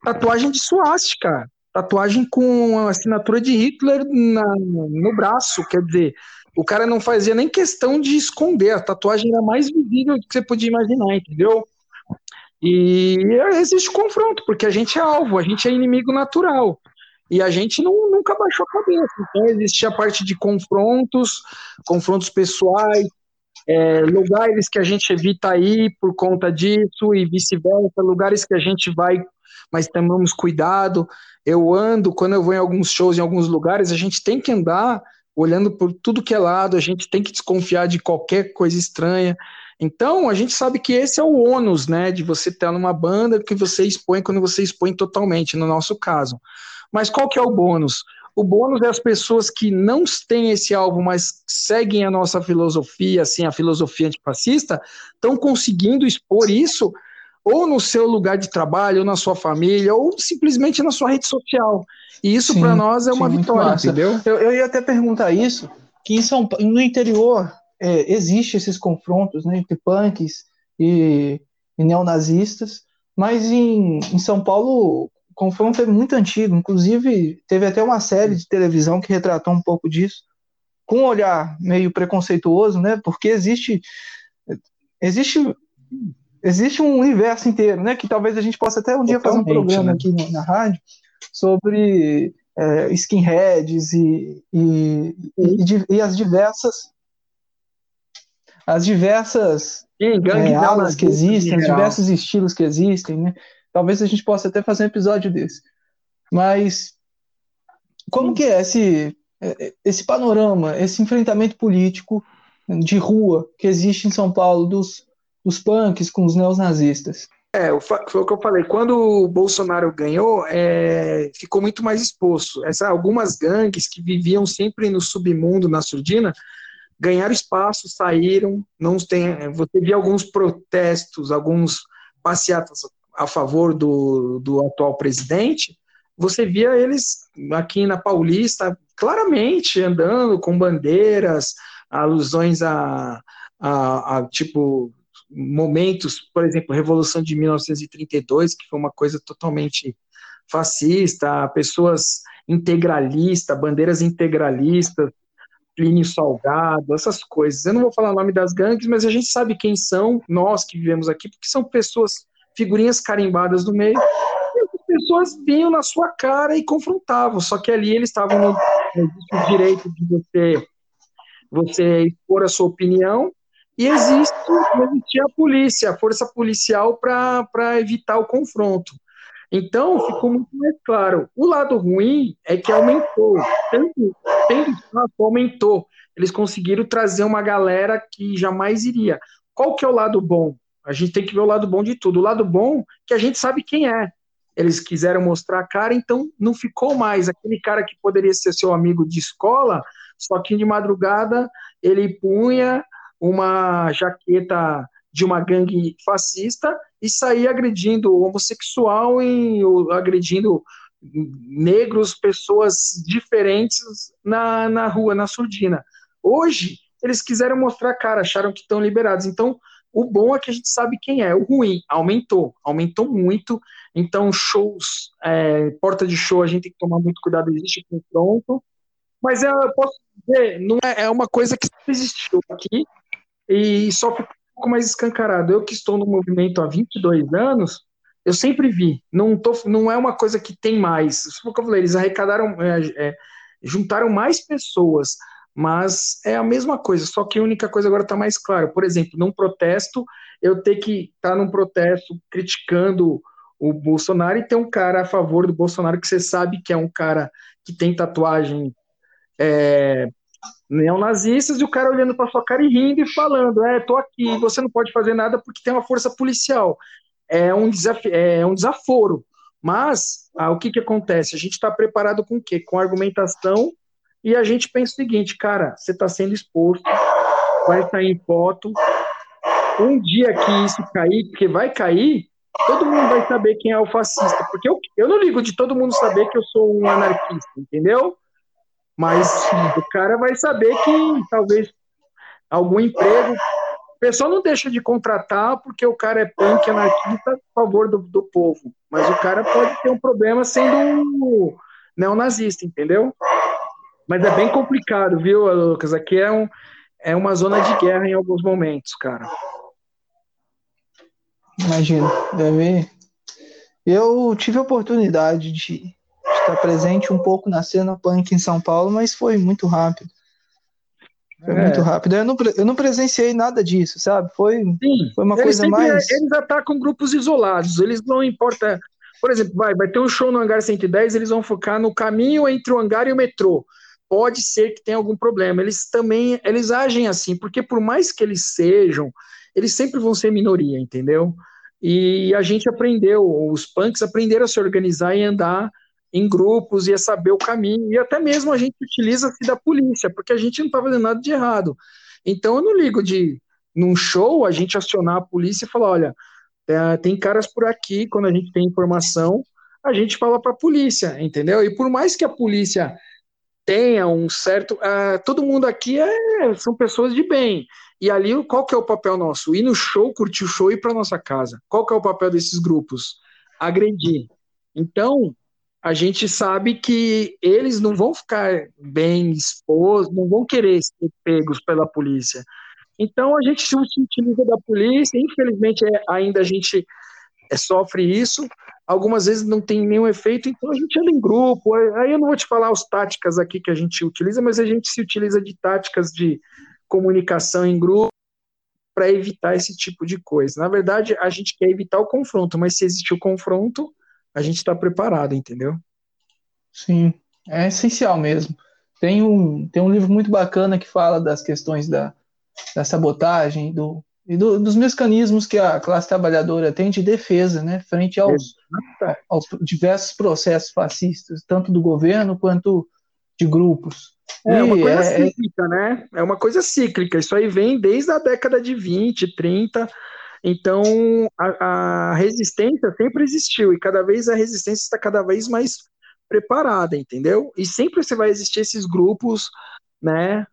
tatuagem de suástica, tatuagem com a assinatura de Hitler na, no braço. Quer dizer, o cara não fazia nem questão de esconder, a tatuagem era mais visível do que você podia imaginar, entendeu? E existe confronto, porque a gente é alvo, a gente é inimigo natural. E a gente não, nunca baixou a cabeça. Então, existe a parte de confrontos, confrontos pessoais, é, lugares que a gente evita ir por conta disso e vice-versa, lugares que a gente vai, mas tomamos cuidado. Eu ando, quando eu vou em alguns shows, em alguns lugares, a gente tem que andar olhando por tudo que é lado, a gente tem que desconfiar de qualquer coisa estranha. Então, a gente sabe que esse é o ônus, né, de você estar numa banda que você expõe quando você expõe totalmente, no nosso caso. Mas qual que é o bônus? O bônus é as pessoas que não têm esse alvo, mas seguem a nossa filosofia, assim, a filosofia antifascista, estão conseguindo expor isso ou no seu lugar de trabalho, ou na sua família, ou simplesmente na sua rede social. E isso para nós é uma sim, vitória, entendeu? Eu, eu, ia até perguntar isso, que em São, no interior é, existe esses confrontos né, entre punks e, e neonazistas, mas em, em São Paulo confronto é muito antigo, inclusive teve até uma série de televisão que retratou um pouco disso, com um olhar meio preconceituoso, né? Porque existe existe existe um universo inteiro, né? Que talvez a gente possa até um dia fazer um programa né? aqui na, na, rádio sobre é, skinheads e, e, e, e, as diversas as diversas Sim, é, alas que existem, os diversos estilos que existem, né? Talvez a gente possa até fazer um episódio desse. Mas como que é esse, é, esse panorama, esse enfrentamento político de rua que existe em São Paulo dos, dos punks com os neonazistas? É, foi o que eu falei. Quando o Bolsonaro ganhou, é, ficou muito mais exposto. Essa, algumas gangues que viviam sempre no submundo, na surdina, ganharam espaço, saíram. Não tem, você via alguns protestos, alguns passeatas a favor do, do atual presidente, você via eles aqui na Paulista claramente andando com bandeiras, alusões a, a, a tipo momentos, por exemplo, Revolução de 1932, que foi uma coisa totalmente fascista, pessoas integralistas, bandeiras integralistas, Plínio Salgado, essas coisas. Eu não vou falar o nome das gangues, mas a gente sabe quem são, nós que vivemos aqui, porque são pessoas figurinhas carimbadas no meio, as pessoas vinham na sua cara e confrontavam, só que ali eles estavam no, no direito de você, você expor a sua opinião, e existe, existia a polícia, a força policial para evitar o confronto. Então, ficou muito mais claro. O lado ruim é que aumentou. Tendo, tendo espaço, aumentou. Eles conseguiram trazer uma galera que jamais iria. Qual que é o lado bom? A gente tem que ver o lado bom de tudo. O lado bom que a gente sabe quem é. Eles quiseram mostrar a cara, então não ficou mais aquele cara que poderia ser seu amigo de escola, só que de madrugada ele punha uma jaqueta de uma gangue fascista e saía agredindo homossexual e agredindo negros, pessoas diferentes na, na rua, na surdina. Hoje, eles quiseram mostrar a cara, acharam que estão liberados. Então, o bom é que a gente sabe quem é. O ruim aumentou, aumentou muito. Então, shows, é, porta de show, a gente tem que tomar muito cuidado, existe confronto. Mas eu posso dizer, não é, é uma coisa que existiu aqui e só ficou pouco mais escancarado. Eu que estou no movimento há 22 anos, eu sempre vi. Não, tô, não é uma coisa que tem mais. Isso foi o que eu falei, eles arrecadaram, é, é, juntaram mais pessoas, mas é a mesma coisa, só que a única coisa agora está mais clara. Por exemplo, num protesto, eu ter que estar tá num protesto criticando o Bolsonaro e ter um cara a favor do Bolsonaro que você sabe que é um cara que tem tatuagem é, neonazistas e o cara olhando para sua cara e rindo e falando: É, tô aqui, você não pode fazer nada porque tem uma força policial. É um, desafio, é um desaforo. Mas ah, o que, que acontece? A gente está preparado com o quê? Com argumentação e a gente pensa o seguinte, cara, você está sendo exposto, vai sair em foto. Um dia que isso cair, porque vai cair, todo mundo vai saber quem é o fascista. Porque eu, eu não ligo de todo mundo saber que eu sou um anarquista, entendeu? Mas o cara vai saber que talvez algum emprego. O pessoal não deixa de contratar porque o cara é punk anarquista a favor do, do povo. Mas o cara pode ter um problema sendo um neonazista, entendeu? Mas é bem complicado, viu, Lucas? Aqui é, um, é uma zona de guerra em alguns momentos, cara. Imagino, deve. Eu tive a oportunidade de estar presente um pouco na cena punk em São Paulo, mas foi muito rápido. Foi é. muito rápido. Eu não, eu não presenciei nada disso, sabe? Foi, Sim, foi uma coisa mais. Eles atacam grupos isolados, eles não importa. Por exemplo, vai, vai ter um show no Hangar 110, eles vão focar no caminho entre o hangar e o metrô. Pode ser que tenha algum problema. Eles também eles agem assim, porque por mais que eles sejam, eles sempre vão ser minoria, entendeu? E a gente aprendeu, os punks aprenderam a se organizar e andar em grupos, ia saber o caminho, e até mesmo a gente utiliza-se da polícia, porque a gente não está fazendo nada de errado. Então eu não ligo de, num show, a gente acionar a polícia e falar: olha, é, tem caras por aqui, quando a gente tem informação, a gente fala para a polícia, entendeu? E por mais que a polícia tenha um certo. Uh, todo mundo aqui é, são pessoas de bem. E ali, qual que é o papel nosso? Ir no show, curtir o show e ir para nossa casa. Qual que é o papel desses grupos? Agredir. Então, a gente sabe que eles não vão ficar bem expostos, não vão querer ser pegos pela polícia. Então a gente se utiliza da polícia, infelizmente é, ainda a gente é, sofre isso, algumas vezes não tem nenhum efeito, então a gente anda em grupo. Aí eu não vou te falar as táticas aqui que a gente utiliza, mas a gente se utiliza de táticas de comunicação em grupo para evitar esse tipo de coisa. Na verdade, a gente quer evitar o confronto, mas se existe o confronto, a gente está preparado, entendeu? Sim, é essencial mesmo. Tem um, tem um livro muito bacana que fala das questões da, da sabotagem do, e do, dos mecanismos que a classe trabalhadora tem de defesa, né, frente aos, aos diversos processos fascistas, tanto do governo quanto de grupos. É uma coisa é, é cíclica, né? É uma coisa cíclica. Isso aí vem desde a década de 20, 30, então, a, a, resistência sempre existiu e cada vez a resistência está cada vez mais preparada, entendeu? E sempre você vai existir esses grupos, né?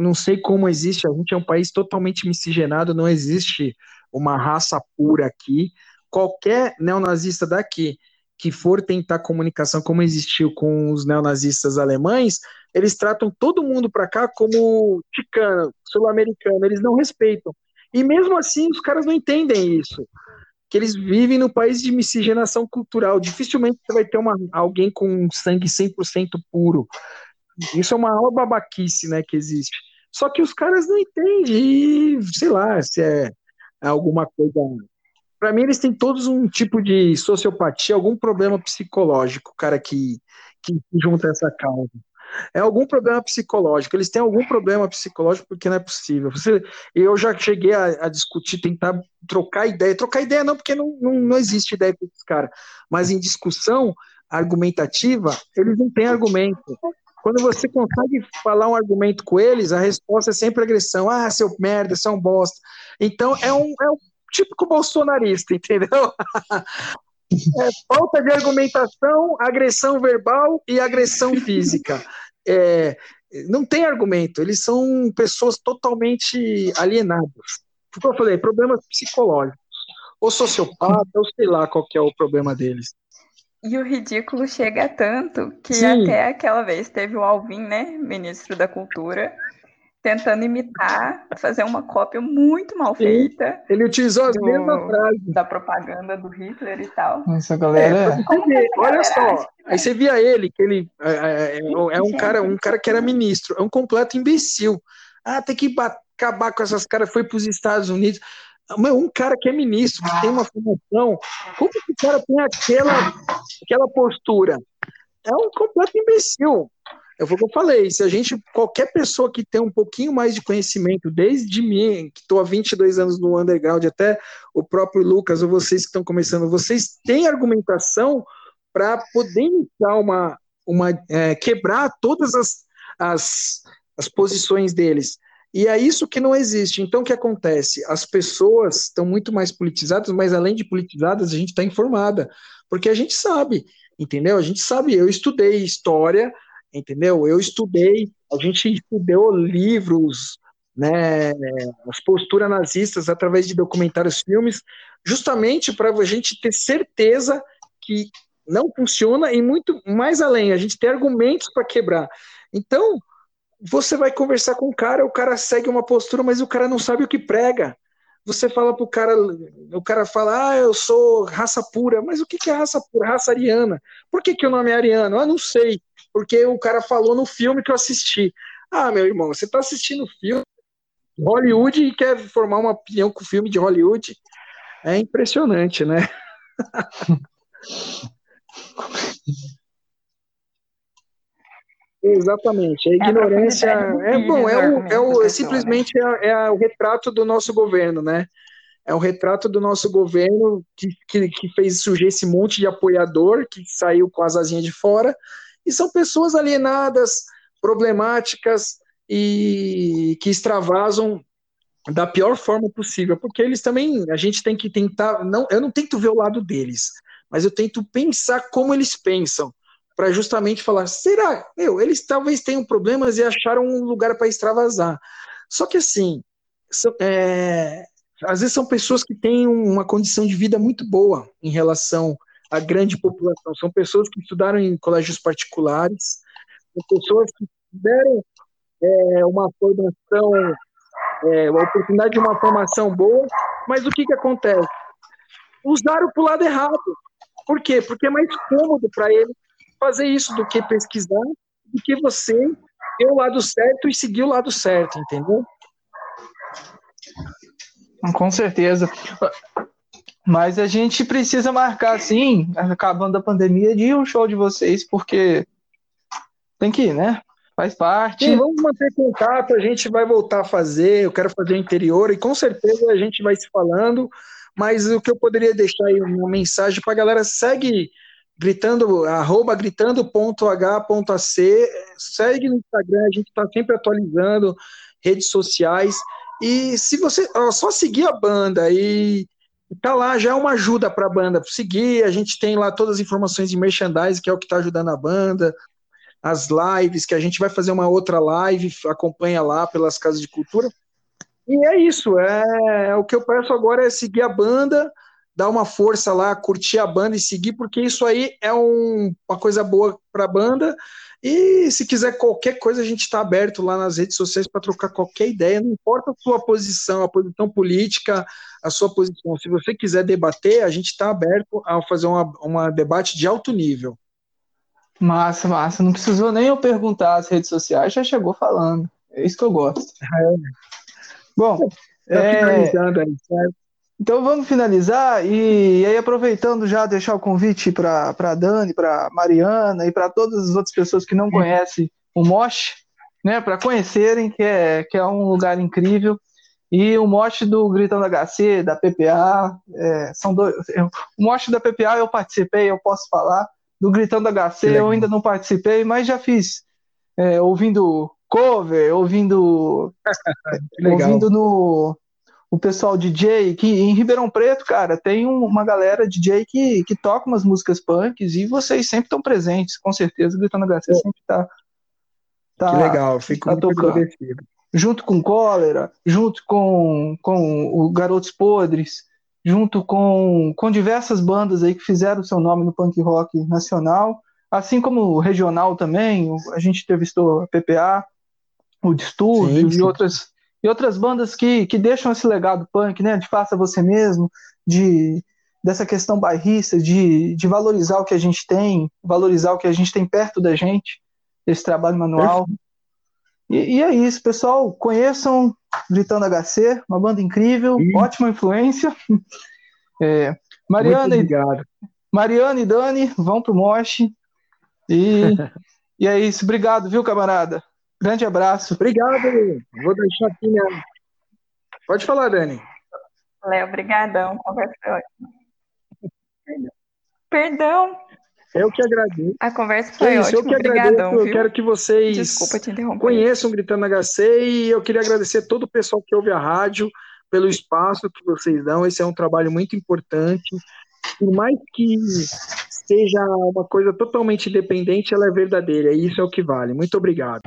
Não sei como existe, a gente é um país totalmente miscigenado, não existe uma raça pura aqui. Qualquer neonazista daqui que for tentar comunicação como existiu com os neonazistas alemães, eles tratam todo mundo para cá como ticano, sul-americano, eles não respeitam. E mesmo assim, os caras não entendem isso. Que eles vivem no país de miscigenação cultural. Dificilmente você vai ter uma, alguém com sangue 100% puro. Isso é uma maior babaquice né, que existe. Só que os caras não entendem. E, sei lá, se é alguma coisa. Para mim, eles têm todos um tipo de sociopatia, algum problema psicológico, cara, que, que junta essa causa. É algum problema psicológico. Eles têm algum problema psicológico porque não é possível. Você, eu já cheguei a, a discutir, tentar trocar ideia. Trocar ideia não, porque não, não, não existe ideia para esses caras. Mas em discussão argumentativa, eles não têm argumento. Quando você consegue falar um argumento com eles, a resposta é sempre agressão. Ah, seu merda, você é um bosta. Então é um, é um típico bolsonarista, entendeu? É, falta de argumentação, agressão verbal e agressão física. É, não tem argumento, eles são pessoas totalmente alienadas. Porque eu falei, problemas psicológicos. Ou sociopata, ou sei lá qual é o problema deles. E o ridículo chega tanto que Sim. até aquela vez teve o Alvin, né, ministro da Cultura, tentando imitar, fazer uma cópia muito mal feita. Ele utilizou as do, mesmas frases. Da propaganda do Hitler e tal. Essa galera. É, olha só, aí você via ele, que ele é, é, é, é um, cara, um cara que era ministro, é um completo imbecil. Ah, tem que acabar com essas caras, foi para os Estados Unidos. Meu, um cara que é ministro, que tem uma formação, como que o cara tem aquela, aquela postura? É um completo imbecil. É o que eu falei, se a gente, qualquer pessoa que tem um pouquinho mais de conhecimento, desde mim, que estou há 22 anos no underground, até o próprio Lucas, ou vocês que estão começando, vocês têm argumentação para poder iniciar uma, uma é, quebrar todas as, as, as posições deles. E é isso que não existe. Então, o que acontece? As pessoas estão muito mais politizadas, mas além de politizadas, a gente está informada, porque a gente sabe, entendeu? A gente sabe. Eu estudei história, entendeu? Eu estudei, a gente estudou livros, né, as posturas nazistas através de documentários, filmes, justamente para a gente ter certeza que não funciona e muito mais além, a gente tem argumentos para quebrar. Então, você vai conversar com o cara, o cara segue uma postura, mas o cara não sabe o que prega. Você fala pro cara, o cara fala, ah, eu sou raça pura, mas o que, é raça pura? Raça ariana. Por que, que o nome é ariano? Ah, não sei porque o cara falou no filme que eu assisti. Ah, meu irmão, você está assistindo filme Hollywood e quer formar uma opinião com o filme de Hollywood? É impressionante, né? Exatamente, a ignorância é, é bom, é, o, é, o, é simplesmente é, é, o retrato do nosso governo, né? É o retrato do nosso governo que, que, que fez surgir esse monte de apoiador que saiu com as asinhas de fora e são pessoas alienadas, problemáticas e que extravasam da pior forma possível, porque eles também, a gente tem que tentar, não, eu não tento ver o lado deles, mas eu tento pensar como eles pensam, para justamente falar, será, meu, eles talvez tenham problemas e acharam um lugar para extravasar. Só que assim, são, é, às vezes são pessoas que têm uma condição de vida muito boa em relação a grande população. São pessoas que estudaram em colégios particulares, são pessoas que tiveram é, uma formação, é, a oportunidade de uma formação boa, mas o que, que acontece? Usaram para o lado errado. Por quê? Porque é mais cômodo para ele fazer isso do que pesquisar, do que você ter o lado certo e seguir o lado certo, entendeu? Com certeza. Mas a gente precisa marcar, sim, acabando a pandemia, de um show de vocês, porque tem que ir, né? Faz parte. Sim, vamos manter contato, a gente vai voltar a fazer, eu quero fazer o interior, e com certeza a gente vai se falando, mas o que eu poderia deixar aí uma mensagem para a galera, segue gritando, arroba gritando.h.ac, segue no Instagram, a gente está sempre atualizando redes sociais, e se você, ó, só seguir a banda e tá lá, já é uma ajuda para a banda seguir. A gente tem lá todas as informações de merchandising, que é o que está ajudando a banda, as lives, que a gente vai fazer uma outra live, acompanha lá pelas casas de cultura. E é isso, é, é o que eu peço agora é seguir a banda, dar uma força lá, curtir a banda e seguir, porque isso aí é um, uma coisa boa para a banda e se quiser qualquer coisa, a gente está aberto lá nas redes sociais para trocar qualquer ideia, não importa a sua posição, a posição política, a sua posição. Se você quiser debater, a gente está aberto a fazer uma debate de alto nível. Massa, massa. Não precisou nem eu perguntar as redes sociais, já chegou falando. É isso que eu gosto. É. Bom, tá é... aí, certo? Então vamos finalizar e, aí aproveitando já deixar o convite para Dani, para Mariana e para todas as outras pessoas que não conhecem o Mosh, né, para conhecerem, que é, que é um lugar incrível. E o mote do Gritando HC, da PPA, é, são dois. O mote da PPA eu participei, eu posso falar. Do Gritando HC eu ainda não participei, mas já fiz. É, ouvindo cover, ouvindo. ouvindo no. O pessoal DJ, que em Ribeirão Preto, cara, tem uma galera DJ que, que toca umas músicas punks e vocês sempre estão presentes, com certeza. Gritando HC sempre está Tá, que legal, fico tá muito agradecido. Junto com Cólera, junto com, com o Garotos Podres, junto com, com diversas bandas aí que fizeram seu nome no punk rock nacional, assim como regional também, a gente entrevistou a PPA, o Distúrbio e outras, e outras bandas que, que deixam esse legado punk, né, de faça você mesmo, de dessa questão bairrista, de, de valorizar o que a gente tem, valorizar o que a gente tem perto da gente, esse trabalho manual. E, e, é isso, pessoal. Conheçam Gritando HC, uma banda incrível, ótima influência. É, Mariana, e, Mariana e Dani vão pro Mosh. E, e é isso. Obrigado, viu, camarada? Grande abraço. Obrigado. Vou deixar aqui minha. Pode falar, Dani. Léo, obrigadão. Conversa foi ótima. Perdão. Eu que agradeço. A conversa foi é isso, ótima. Eu que Obrigadão, agradeço. Eu quero que vocês Desculpa te interromper. conheçam Gritando HC e eu queria agradecer todo o pessoal que ouve a rádio pelo espaço que vocês dão. Esse é um trabalho muito importante. Por mais que seja uma coisa totalmente independente, ela é verdadeira e isso é o que vale. Muito obrigado.